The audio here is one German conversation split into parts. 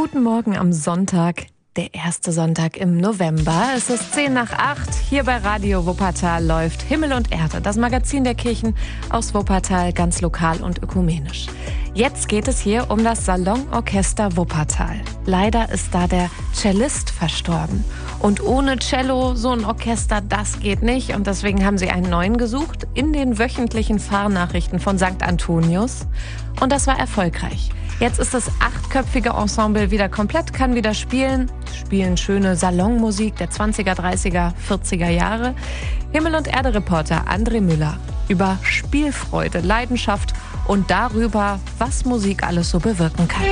Guten Morgen am Sonntag, der erste Sonntag im November. Es ist 10 nach 8. Hier bei Radio Wuppertal läuft Himmel und Erde, das Magazin der Kirchen aus Wuppertal, ganz lokal und ökumenisch. Jetzt geht es hier um das Salonorchester Wuppertal. Leider ist da der Cellist verstorben. Und ohne Cello so ein Orchester, das geht nicht. Und deswegen haben sie einen neuen gesucht in den wöchentlichen Fahrnachrichten von St. Antonius. Und das war erfolgreich. Jetzt ist das achtköpfige Ensemble wieder komplett, kann wieder spielen, spielen schöne Salonmusik der 20er, 30er, 40er Jahre. Himmel- und Erde-Reporter André Müller über Spielfreude, Leidenschaft und darüber, was Musik alles so bewirken kann.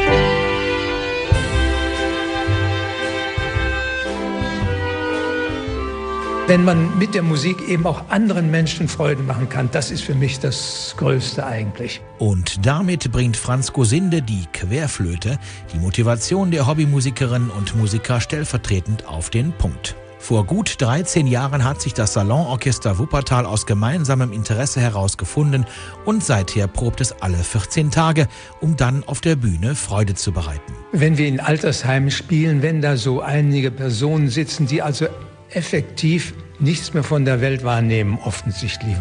Wenn man mit der Musik eben auch anderen Menschen Freude machen kann, das ist für mich das Größte eigentlich. Und damit bringt Franz Gosinde die Querflöte, die Motivation der Hobbymusikerinnen und Musiker stellvertretend auf den Punkt. Vor gut 13 Jahren hat sich das Salonorchester Wuppertal aus gemeinsamem Interesse herausgefunden und seither probt es alle 14 Tage, um dann auf der Bühne Freude zu bereiten. Wenn wir in Altersheimen spielen, wenn da so einige Personen sitzen, die also effektiv nichts mehr von der Welt wahrnehmen, offensichtlich.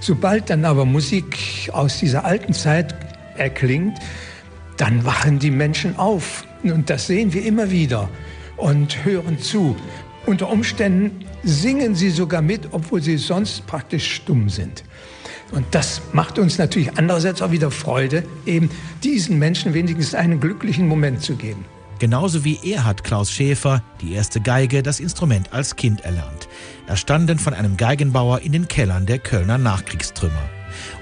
Sobald dann aber Musik aus dieser alten Zeit erklingt, dann wachen die Menschen auf. Und das sehen wir immer wieder und hören zu. Unter Umständen singen sie sogar mit, obwohl sie sonst praktisch stumm sind. Und das macht uns natürlich andererseits auch wieder Freude, eben diesen Menschen wenigstens einen glücklichen Moment zu geben. Genauso wie er hat Klaus Schäfer, die erste Geige, das Instrument als Kind erlernt. Erstanden von einem Geigenbauer in den Kellern der Kölner Nachkriegstrümmer.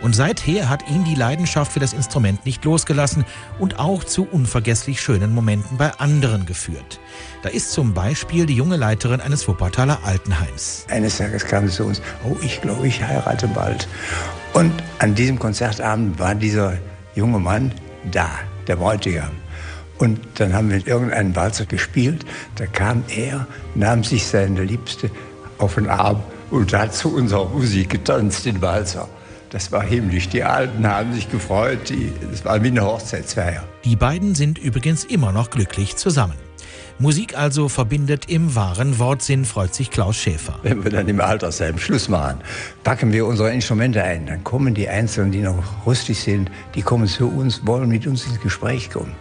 Und seither hat ihn die Leidenschaft für das Instrument nicht losgelassen und auch zu unvergesslich schönen Momenten bei anderen geführt. Da ist zum Beispiel die junge Leiterin eines Wuppertaler Altenheims. Eines Tages kam sie zu uns, oh, ich glaube, ich heirate bald. Und an diesem Konzertabend war dieser junge Mann da, der Bräutigam. Und dann haben wir irgendeinen Walzer gespielt. Da kam er, nahm sich seine Liebste auf den Arm und hat zu unserer Musik getanzt, den Walzer. Das war himmlisch. Die Alten haben sich gefreut. Es war wie eine Hochzeitsfeier. Die beiden sind übrigens immer noch glücklich zusammen. Musik also verbindet im wahren Wortsinn, freut sich Klaus Schäfer. Wenn wir dann im Altersheim Schluss machen, packen wir unsere Instrumente ein. Dann kommen die Einzelnen, die noch rüstig sind, die kommen zu uns, wollen mit uns ins Gespräch kommen.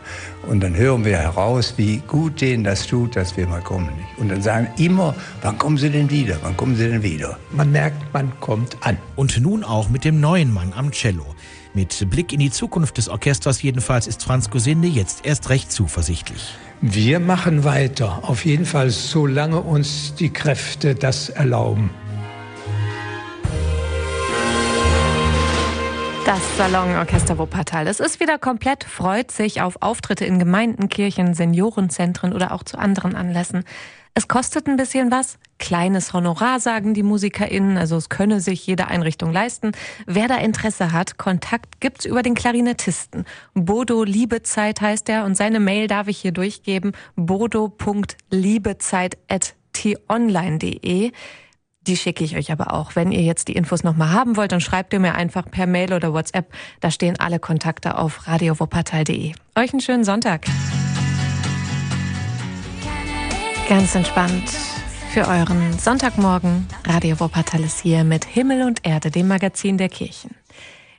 Und dann hören wir heraus, wie gut denen das tut, dass wir mal kommen. Und dann sagen immer, wann kommen sie denn wieder? Wann kommen sie denn wieder? Man merkt, man kommt an. Und nun auch mit dem neuen Mann am Cello. Mit Blick in die Zukunft des Orchesters jedenfalls ist Franz Gosinde jetzt erst recht zuversichtlich. Wir machen weiter, auf jeden Fall, solange uns die Kräfte das erlauben. Das Salonorchester Wuppertal. Es ist wieder komplett, freut sich auf Auftritte in Gemeinden, Kirchen, Seniorenzentren oder auch zu anderen Anlässen. Es kostet ein bisschen was. Kleines Honorar, sagen die MusikerInnen. Also es könne sich jede Einrichtung leisten. Wer da Interesse hat, Kontakt gibt's über den Klarinettisten. Bodo Liebezeit heißt er und seine Mail darf ich hier durchgeben. bodo.liebezeit.tonline.de. Die schicke ich euch aber auch. Wenn ihr jetzt die Infos nochmal haben wollt, dann schreibt ihr mir einfach per Mail oder WhatsApp. Da stehen alle Kontakte auf radiowuppertal.de. Euch einen schönen Sonntag. Ganz entspannt für euren Sonntagmorgen. Radio Wuppertal ist hier mit Himmel und Erde, dem Magazin der Kirchen.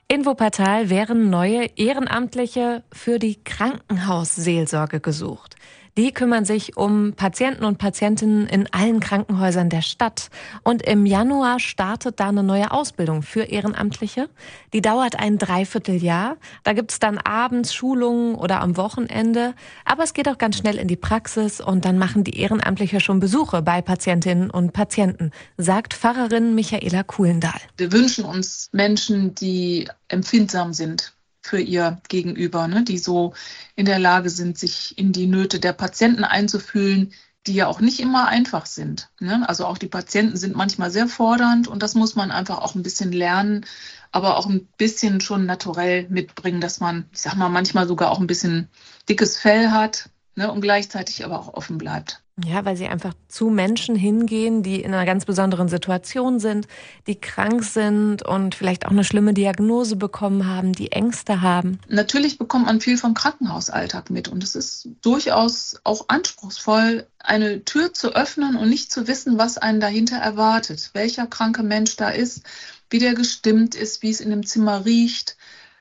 In Wuppertal wären neue Ehrenamtliche für die Krankenhausseelsorge gesucht. Die kümmern sich um Patienten und Patientinnen in allen Krankenhäusern der Stadt. Und im Januar startet da eine neue Ausbildung für Ehrenamtliche. Die dauert ein Dreivierteljahr. Da gibt's dann abends Schulungen oder am Wochenende. Aber es geht auch ganz schnell in die Praxis und dann machen die Ehrenamtliche schon Besuche bei Patientinnen und Patienten, sagt Pfarrerin Michaela Kuhlendahl. Wir wünschen uns Menschen, die empfindsam sind für ihr Gegenüber, ne? die so in der Lage sind, sich in die Nöte der Patienten einzufühlen, die ja auch nicht immer einfach sind. Ne? Also auch die Patienten sind manchmal sehr fordernd und das muss man einfach auch ein bisschen lernen, aber auch ein bisschen schon naturell mitbringen, dass man, ich sag mal, manchmal sogar auch ein bisschen dickes Fell hat ne? und gleichzeitig aber auch offen bleibt. Ja, weil sie einfach zu Menschen hingehen, die in einer ganz besonderen Situation sind, die krank sind und vielleicht auch eine schlimme Diagnose bekommen haben, die Ängste haben. Natürlich bekommt man viel vom Krankenhausalltag mit und es ist durchaus auch anspruchsvoll, eine Tür zu öffnen und nicht zu wissen, was einen dahinter erwartet, welcher kranke Mensch da ist, wie der gestimmt ist, wie es in dem Zimmer riecht,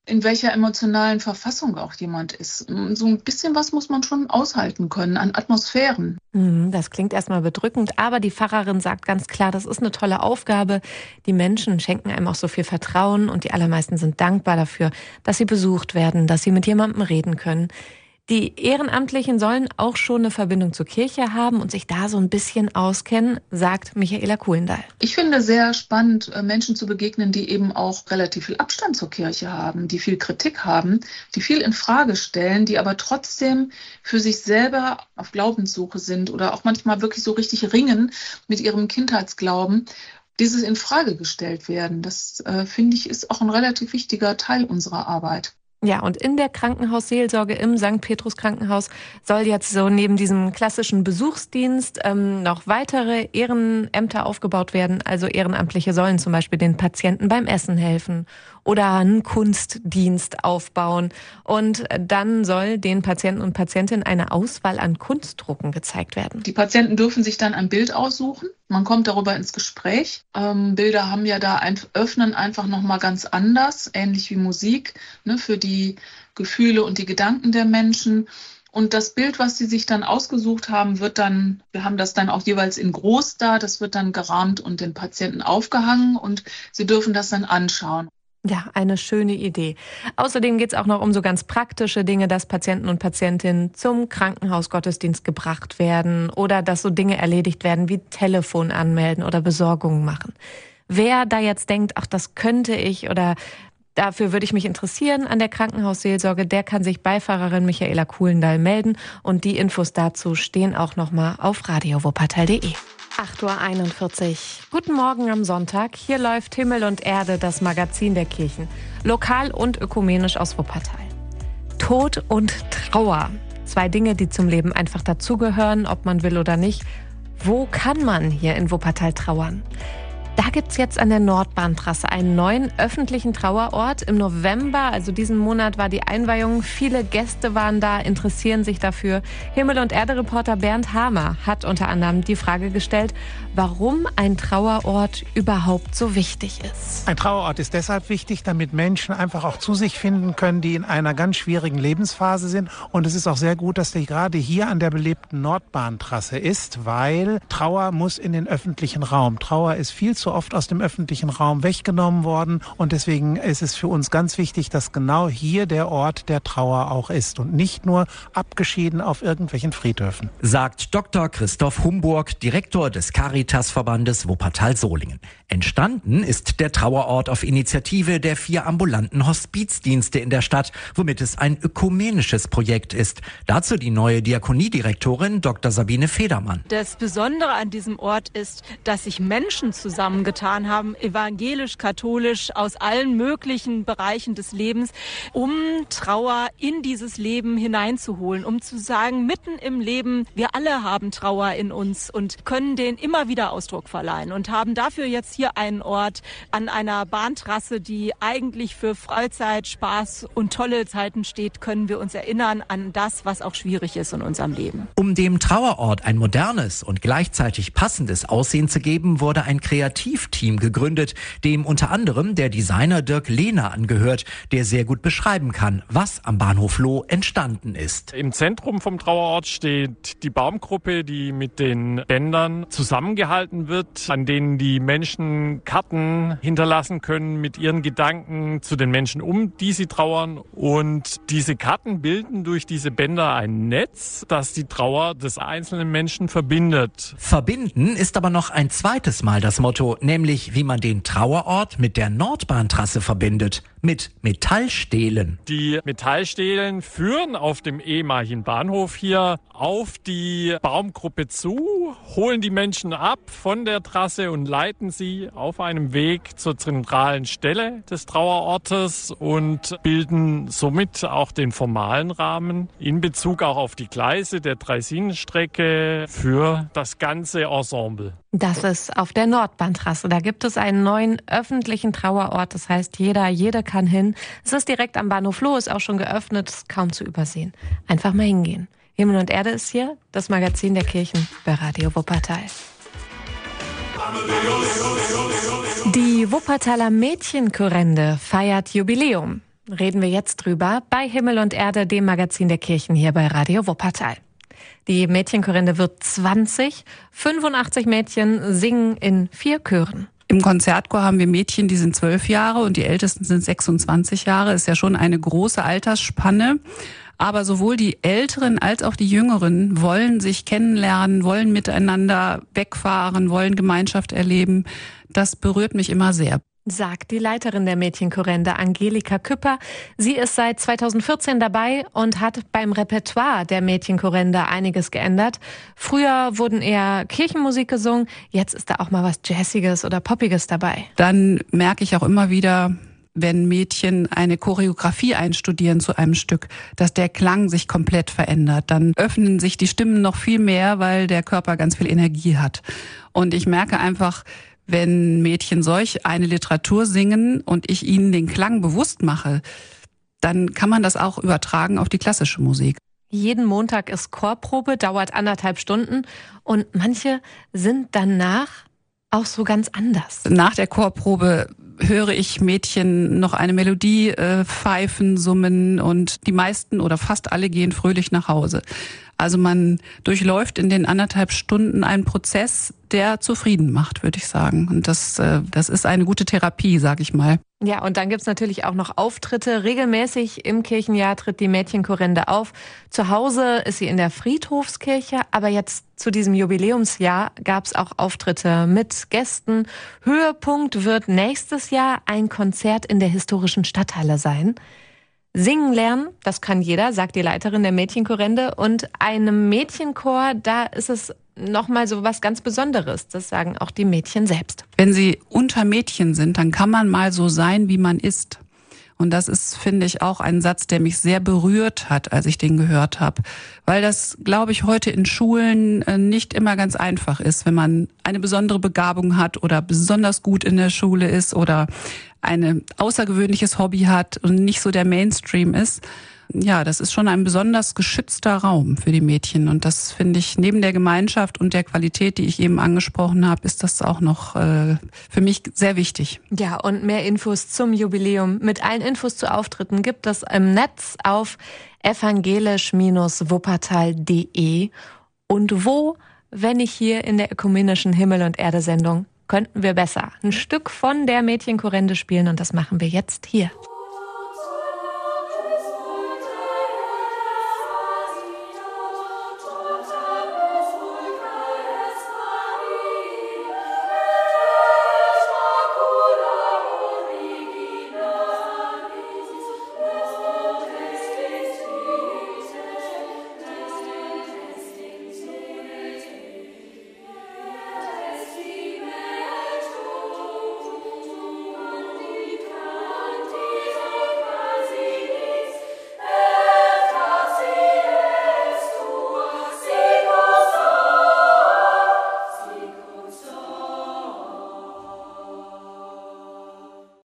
in welcher emotionalen Verfassung auch jemand ist. So ein bisschen was muss man schon aushalten können an Atmosphären. Mhm, das klingt erstmal bedrückend, aber die Pfarrerin sagt ganz klar, das ist eine tolle Aufgabe. Die Menschen schenken einem auch so viel Vertrauen und die allermeisten sind dankbar dafür, dass sie besucht werden, dass sie mit jemandem reden können. Die Ehrenamtlichen sollen auch schon eine Verbindung zur Kirche haben und sich da so ein bisschen auskennen, sagt Michaela Kuhlendahl. Ich finde sehr spannend, äh, Menschen zu begegnen, die eben auch relativ viel Abstand zur Kirche haben, die viel Kritik haben, die viel in Frage stellen, die aber trotzdem für sich selber auf Glaubenssuche sind oder auch manchmal wirklich so richtig ringen mit ihrem Kindheitsglauben dieses in Frage gestellt werden. Das äh, finde ich ist auch ein relativ wichtiger Teil unserer Arbeit. Ja, und in der Krankenhausseelsorge im St. Petrus Krankenhaus soll jetzt so neben diesem klassischen Besuchsdienst ähm, noch weitere Ehrenämter aufgebaut werden. Also Ehrenamtliche sollen zum Beispiel den Patienten beim Essen helfen oder einen Kunstdienst aufbauen. Und dann soll den Patienten und Patientinnen eine Auswahl an Kunstdrucken gezeigt werden. Die Patienten dürfen sich dann ein Bild aussuchen. Man kommt darüber ins Gespräch. Ähm, Bilder haben ja da ein, öffnen einfach nochmal ganz anders, ähnlich wie Musik, ne, für die Gefühle und die Gedanken der Menschen. Und das Bild, was sie sich dann ausgesucht haben, wird dann, wir haben das dann auch jeweils in groß da, das wird dann gerahmt und den Patienten aufgehangen und sie dürfen das dann anschauen. Ja, eine schöne Idee. Außerdem geht es auch noch um so ganz praktische Dinge, dass Patienten und Patientinnen zum Krankenhausgottesdienst gebracht werden oder dass so Dinge erledigt werden wie Telefon anmelden oder Besorgungen machen. Wer da jetzt denkt, ach, das könnte ich oder dafür würde ich mich interessieren an der Krankenhausseelsorge, der kann sich bei Pfarrerin Michaela Kuhlendahl melden und die Infos dazu stehen auch nochmal auf radiowuppertal.de. 8.41 Uhr. Guten Morgen am Sonntag. Hier läuft Himmel und Erde, das Magazin der Kirchen. Lokal und ökumenisch aus Wuppertal. Tod und Trauer. Zwei Dinge, die zum Leben einfach dazugehören, ob man will oder nicht. Wo kann man hier in Wuppertal trauern? Da gibt's jetzt an der Nordbahntrasse einen neuen öffentlichen Trauerort. Im November, also diesen Monat, war die Einweihung. Viele Gäste waren da, interessieren sich dafür. Himmel- und Erde-Reporter Bernd Hamer hat unter anderem die Frage gestellt, warum ein Trauerort überhaupt so wichtig ist. Ein Trauerort ist deshalb wichtig, damit Menschen einfach auch zu sich finden können, die in einer ganz schwierigen Lebensphase sind. Und es ist auch sehr gut, dass der gerade hier an der belebten Nordbahntrasse ist, weil Trauer muss in den öffentlichen Raum. Trauer ist viel zu oft aus dem öffentlichen Raum weggenommen worden. Und deswegen ist es für uns ganz wichtig, dass genau hier der Ort der Trauer auch ist und nicht nur abgeschieden auf irgendwelchen Friedhöfen. Sagt Dr. Christoph Humburg, Direktor des Caritas-Verbandes Wuppertal-Solingen. Entstanden ist der Trauerort auf Initiative der vier ambulanten Hospizdienste in der Stadt, womit es ein ökumenisches Projekt ist. Dazu die neue Diakoniedirektorin Dr. Sabine Federmann. Das Besondere an diesem Ort ist, dass sich Menschen zusammengetan haben, evangelisch, katholisch, aus allen möglichen Bereichen des Lebens, um Trauer in dieses Leben hineinzuholen, um zu sagen, mitten im Leben, wir alle haben Trauer in uns und können den immer wieder Ausdruck verleihen und haben dafür jetzt hier einen Ort an einer Bahntrasse, die eigentlich für Freizeit, Spaß und tolle Zeiten steht, können wir uns erinnern an das, was auch schwierig ist in unserem Leben. Um dem Trauerort ein modernes und gleichzeitig passendes Aussehen zu geben, wurde ein Kreativteam gegründet, dem unter anderem der Designer Dirk Lehner angehört, der sehr gut beschreiben kann, was am Bahnhof Loh entstanden ist. Im Zentrum vom Trauerort steht die Baumgruppe, die mit den Bändern zusammengehalten wird, an denen die Menschen Karten hinterlassen können mit ihren Gedanken zu den Menschen, um die sie trauern. Und diese Karten bilden durch diese Bänder ein Netz, das die Trauer des einzelnen Menschen verbindet. Verbinden ist aber noch ein zweites Mal das Motto Nämlich wie man den Trauerort mit der Nordbahntrasse verbindet mit Metallstelen. Die Metallstelen führen auf dem ehemaligen Bahnhof hier auf die Baumgruppe zu, holen die Menschen ab von der Trasse und leiten sie auf einem Weg zur zentralen Stelle des Trauerortes und bilden somit auch den formalen Rahmen in Bezug auch auf die Gleise der Dreisinenstrecke für das ganze Ensemble. Das ist auf der Nordbahntrasse. Da gibt es einen neuen öffentlichen Trauerort. Das heißt, jeder, jede kann hin. Es ist direkt am Bahnhof Loh, ist auch schon geöffnet, ist kaum zu übersehen. Einfach mal hingehen. Himmel und Erde ist hier, das Magazin der Kirchen bei Radio Wuppertal. Die Wuppertaler Mädchenchorende feiert Jubiläum. Reden wir jetzt drüber bei Himmel und Erde, dem Magazin der Kirchen hier bei Radio Wuppertal. Die Mädchenchorinde wird 20. 85 Mädchen singen in vier Chören. Im Konzertchor haben wir Mädchen, die sind zwölf Jahre und die ältesten sind 26 Jahre. Ist ja schon eine große Altersspanne. Aber sowohl die Älteren als auch die Jüngeren wollen sich kennenlernen, wollen miteinander wegfahren, wollen Gemeinschaft erleben. Das berührt mich immer sehr sagt die Leiterin der Mädchenchorende Angelika Küpper. Sie ist seit 2014 dabei und hat beim Repertoire der Mädchenchorende einiges geändert. Früher wurden eher Kirchenmusik gesungen, jetzt ist da auch mal was Jazziges oder Poppiges dabei. Dann merke ich auch immer wieder, wenn Mädchen eine Choreografie einstudieren zu einem Stück, dass der Klang sich komplett verändert. Dann öffnen sich die Stimmen noch viel mehr, weil der Körper ganz viel Energie hat. Und ich merke einfach, wenn Mädchen solch eine Literatur singen und ich ihnen den Klang bewusst mache, dann kann man das auch übertragen auf die klassische Musik. Jeden Montag ist Chorprobe, dauert anderthalb Stunden und manche sind danach auch so ganz anders. Nach der Chorprobe höre ich Mädchen noch eine Melodie äh, pfeifen, summen und die meisten oder fast alle gehen fröhlich nach Hause. Also man durchläuft in den anderthalb Stunden einen Prozess, der zufrieden macht, würde ich sagen. Und das, äh, das ist eine gute Therapie, sage ich mal. Ja, und dann gibt's natürlich auch noch Auftritte. Regelmäßig im Kirchenjahr tritt die Mädchenchorende auf. Zu Hause ist sie in der Friedhofskirche, aber jetzt zu diesem Jubiläumsjahr gab's auch Auftritte mit Gästen. Höhepunkt wird nächstes Jahr ein Konzert in der historischen Stadthalle sein. Singen lernen, das kann jeder, sagt die Leiterin der Mädchenchorende. Und einem Mädchenchor, da ist es nochmal so was ganz Besonderes. Das sagen auch die Mädchen selbst. Wenn sie unter Mädchen sind, dann kann man mal so sein, wie man ist. Und das ist, finde ich, auch ein Satz, der mich sehr berührt hat, als ich den gehört habe. Weil das, glaube ich, heute in Schulen äh, nicht immer ganz einfach ist, wenn man eine besondere Begabung hat oder besonders gut in der Schule ist oder ein außergewöhnliches Hobby hat und nicht so der Mainstream ist ja, das ist schon ein besonders geschützter Raum für die Mädchen. Und das finde ich neben der Gemeinschaft und der Qualität, die ich eben angesprochen habe, ist das auch noch äh, für mich sehr wichtig. Ja, und mehr Infos zum Jubiläum mit allen Infos zu Auftritten gibt es im Netz auf evangelisch-wuppertal.de. Und wo, wenn ich hier in der ökumenischen Himmel- und Erde-Sendung, könnten wir besser ein Stück von der Mädchenchorende spielen und das machen wir jetzt hier.